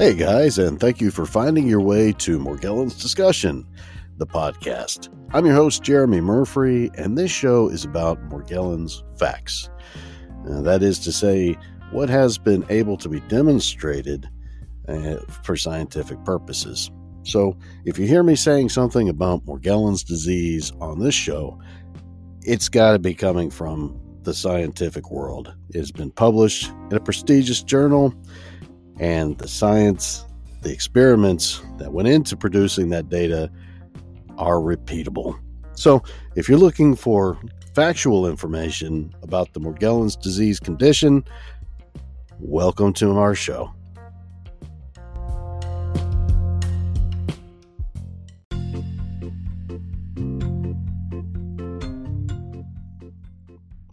Hey guys, and thank you for finding your way to Morgellons Discussion, the podcast. I'm your host, Jeremy Murphy, and this show is about Morgellons facts. Uh, that is to say, what has been able to be demonstrated uh, for scientific purposes. So, if you hear me saying something about Morgellons disease on this show, it's got to be coming from the scientific world. It has been published in a prestigious journal and the science, the experiments that went into producing that data are repeatable. So, if you're looking for factual information about the Morgellons disease condition, welcome to our show.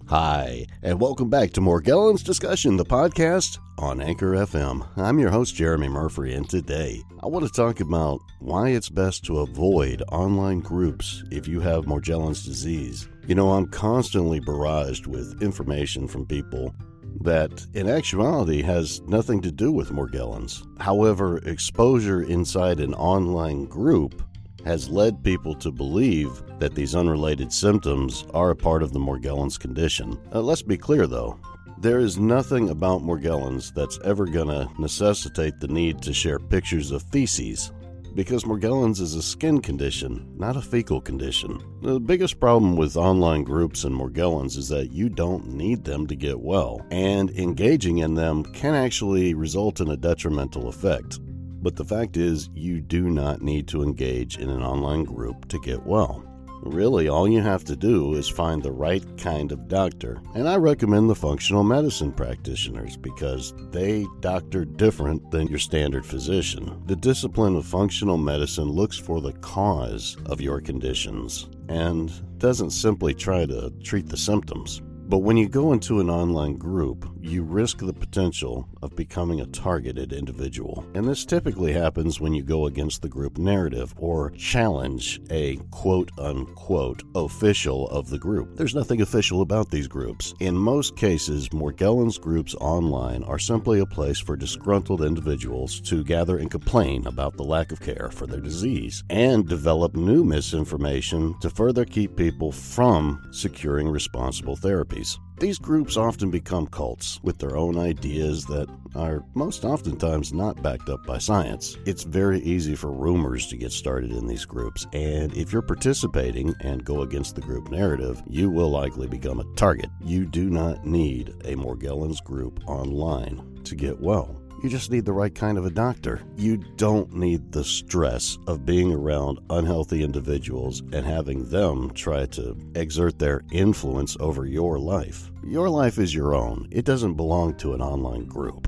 Hi, and welcome back to Morgellons Discussion, the podcast on Anchor FM. I'm your host, Jeremy Murphy, and today I want to talk about why it's best to avoid online groups if you have Morgellons disease. You know, I'm constantly barraged with information from people that in actuality has nothing to do with Morgellons. However, exposure inside an online group has led people to believe that these unrelated symptoms are a part of the Morgellons condition. Uh, let's be clear though. There is nothing about Morgellons that's ever going to necessitate the need to share pictures of feces because Morgellons is a skin condition, not a fecal condition. The biggest problem with online groups and Morgellons is that you don't need them to get well, and engaging in them can actually result in a detrimental effect. But the fact is, you do not need to engage in an online group to get well. Really, all you have to do is find the right kind of doctor. And I recommend the functional medicine practitioners because they doctor different than your standard physician. The discipline of functional medicine looks for the cause of your conditions and doesn't simply try to treat the symptoms. But when you go into an online group, you risk the potential of becoming a targeted individual. And this typically happens when you go against the group narrative or challenge a quote unquote official of the group. There's nothing official about these groups. In most cases, Morgellons groups online are simply a place for disgruntled individuals to gather and complain about the lack of care for their disease and develop new misinformation to further keep people from securing responsible therapies. These groups often become cults with their own ideas that are most oftentimes not backed up by science. It's very easy for rumors to get started in these groups, and if you're participating and go against the group narrative, you will likely become a target. You do not need a Morgellons group online to get well. You just need the right kind of a doctor. You don't need the stress of being around unhealthy individuals and having them try to exert their influence over your life. Your life is your own, it doesn't belong to an online group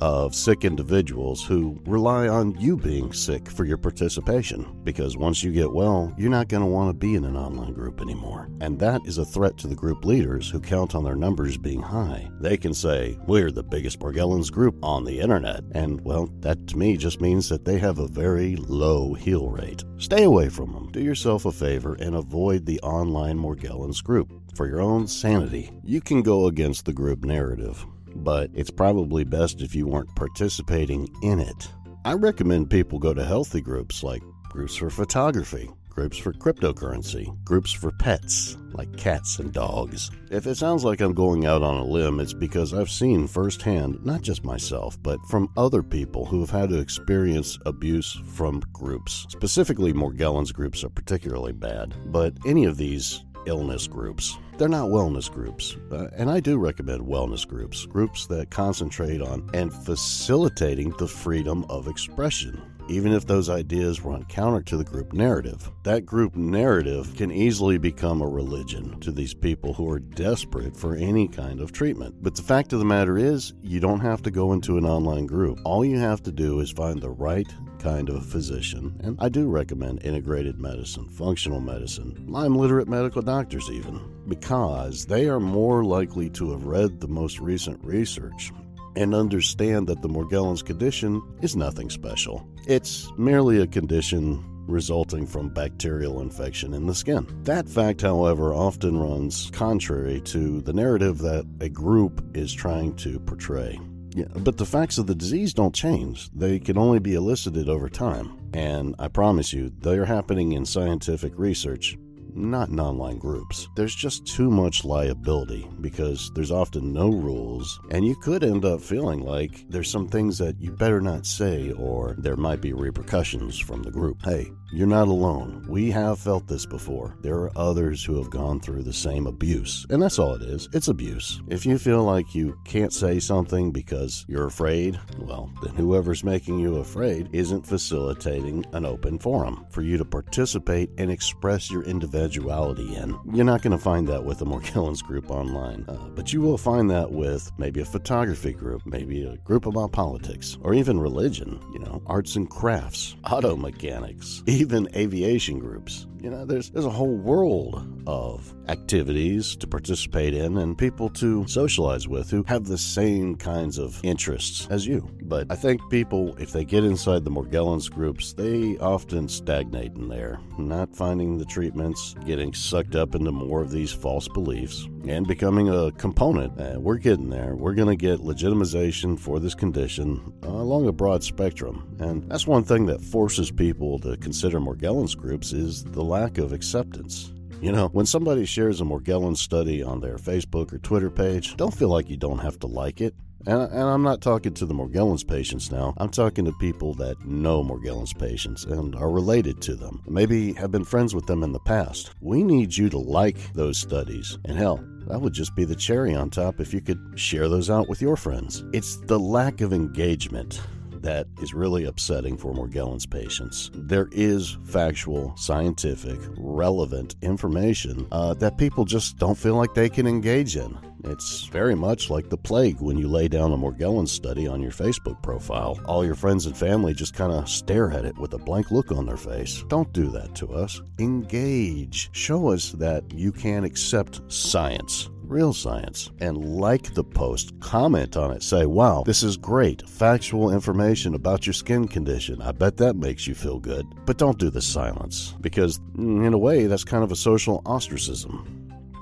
of sick individuals who rely on you being sick for your participation. Because once you get well, you're not going to want to be in an online group anymore. And that is a threat to the group leaders who count on their numbers being high. They can say, We're the biggest Morgellons group on the internet. And, well, that to me just means that they have a very low heal rate. Stay away from them. Do yourself a favor and avoid the online Morgellons group. For your own sanity, you can go against the group narrative but it's probably best if you weren't participating in it. I recommend people go to healthy groups like groups for photography, groups for cryptocurrency, groups for pets like cats and dogs. If it sounds like I'm going out on a limb, it's because I've seen firsthand, not just myself, but from other people who have had to experience abuse from groups. Specifically, Morgellons groups are particularly bad, but any of these illness groups. They're not wellness groups, uh, and I do recommend wellness groups, groups that concentrate on and facilitating the freedom of expression even if those ideas run counter to the group narrative. That group narrative can easily become a religion to these people who are desperate for any kind of treatment. But the fact of the matter is, you don't have to go into an online group. All you have to do is find the right kind of physician, and I do recommend integrated medicine, functional medicine, Lyme literate medical doctors, even, because they are more likely to have read the most recent research and understand that the Morgellons condition is nothing special. It's merely a condition resulting from bacterial infection in the skin. That fact, however, often runs contrary to the narrative that a group is trying to portray. Yeah, but the facts of the disease don't change. They can only be elicited over time. And I promise you, they're happening in scientific research not in online groups. There's just too much liability because there's often no rules, and you could end up feeling like there's some things that you better not say or there might be repercussions from the group. Hey, you're not alone. We have felt this before. There are others who have gone through the same abuse. And that's all it is it's abuse. If you feel like you can't say something because you're afraid, well, then whoever's making you afraid isn't facilitating an open forum for you to participate and express your individuality in. You're not going to find that with the Morgellons group online, uh, but you will find that with maybe a photography group, maybe a group about politics, or even religion, you know, arts and crafts, auto mechanics even aviation groups. You know, there's there's a whole world of activities to participate in and people to socialize with who have the same kinds of interests as you. But I think people, if they get inside the Morgellons groups, they often stagnate in there, not finding the treatments, getting sucked up into more of these false beliefs, and becoming a component. Uh, we're getting there. We're going to get legitimization for this condition uh, along a broad spectrum. And that's one thing that forces people to consider Morgellons groups is the lack of acceptance. You know, when somebody shares a Morgellons study on their Facebook or Twitter page, don't feel like you don't have to like it. And, and, I'm not talking to the Morgellons patients now. I'm talking to people that know Morgellons patients and are related to them, maybe have been friends with them in the past. We need you to like those studies. And hell, that would just be the cherry on top if you could share those out with your friends. It's the lack of engagement that is really upsetting for Morgellons patients. There is factual, scientific, relevant information uh, that people just don't feel like they can engage in. It's very much like the plague when you lay down a Morgellons study on your Facebook profile. All your friends and family just kind of stare at it with a blank look on their face. Don't do that to us. Engage. Show us that you can accept science real science, and like the post, comment on it, say, wow, this is great, factual information about your skin condition. I bet that makes you feel good. But don't do the silence, because mm, in a way, that's kind of a social ostracism.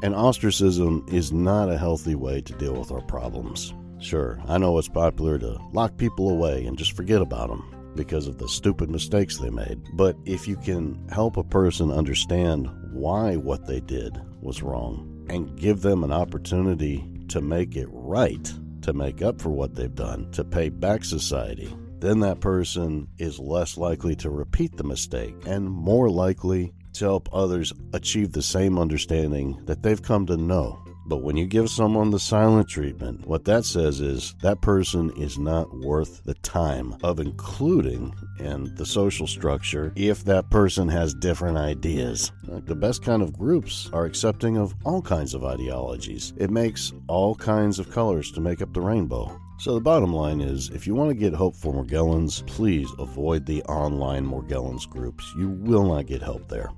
And ostracism is not a healthy way to deal with our problems. Sure, I know it's popular to lock people away and just forget about them because of the stupid mistakes they made. But if you can help a person understand why what they did was wrong, and give them an opportunity to make it right, to make up for what they've done, to pay back society, then that person is less likely to repeat the mistake and more likely to help others achieve the same understanding that they've come to know but when you give someone the silent treatment, what that says is that person is not worth the time of including in the social structure if that person has different ideas. The best kind of groups are accepting of all kinds of ideologies. It makes all kinds of colors to make up the rainbow. So the bottom line is, if you want to get help for Morgellons, please avoid the online Morgellons groups. You will not get help there.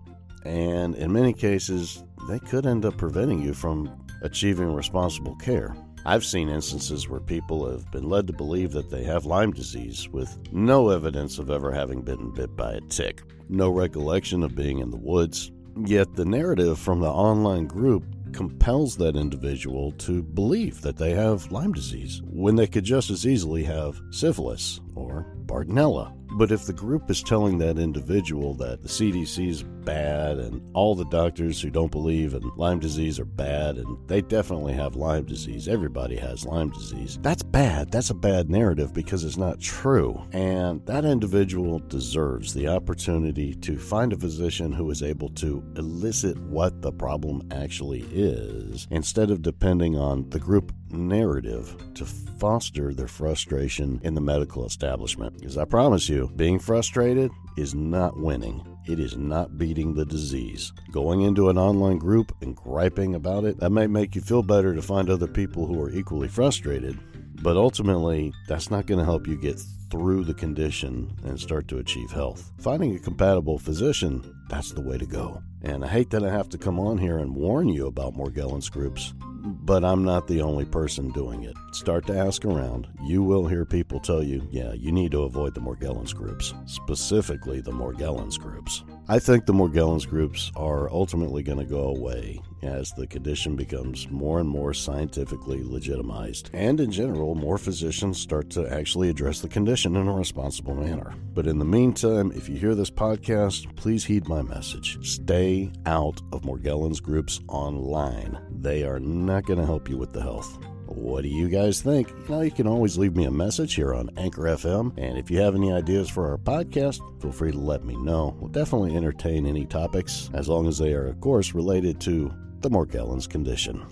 And in many cases, they could end up preventing you from achieving responsible care. I've seen instances where people have been led to believe that they have Lyme disease with no evidence of ever having been bit by a tick, no recollection of being in the woods. Yet the narrative from the online group compels that individual to believe that they have Lyme disease when they could just as easily have syphilis or Bartonella. But if the group is telling that individual that the CDC is bad and all the doctors who don't believe in Lyme disease are bad and they definitely have Lyme disease, everybody has Lyme disease, that's bad. That's a bad narrative because it's not true. And that individual deserves the opportunity to find a physician who is able to elicit what the problem actually is instead of depending on the group narrative to foster their frustration in the medical establishment. Because I promise you, being frustrated is not winning. It is not beating the disease. Going into an online group and griping about it, that may make you feel better to find other people who are equally frustrated, but ultimately, that's not going to help you get through the condition and start to achieve health. Finding a compatible physician, that's the way to go. And I hate that I have to come on here and warn you about Morgellons groups, but I'm not the only person doing it. Start to ask around. You will hear people tell you, yeah, you need to avoid the Morgellons groups, specifically the Morgellons groups. I think the Morgellons groups are ultimately going to go away as the condition becomes more and more scientifically legitimized, and in general, more physicians start to actually address the condition in a responsible manner. But in the meantime, if you hear this podcast, please heed my message. Stay out of Morgellons groups online. They are not going to help you with the health. What do you guys think? You know, you can always leave me a message here on Anchor FM. And if you have any ideas for our podcast, feel free to let me know. We'll definitely entertain any topics, as long as they are, of course, related to the Morgellons condition.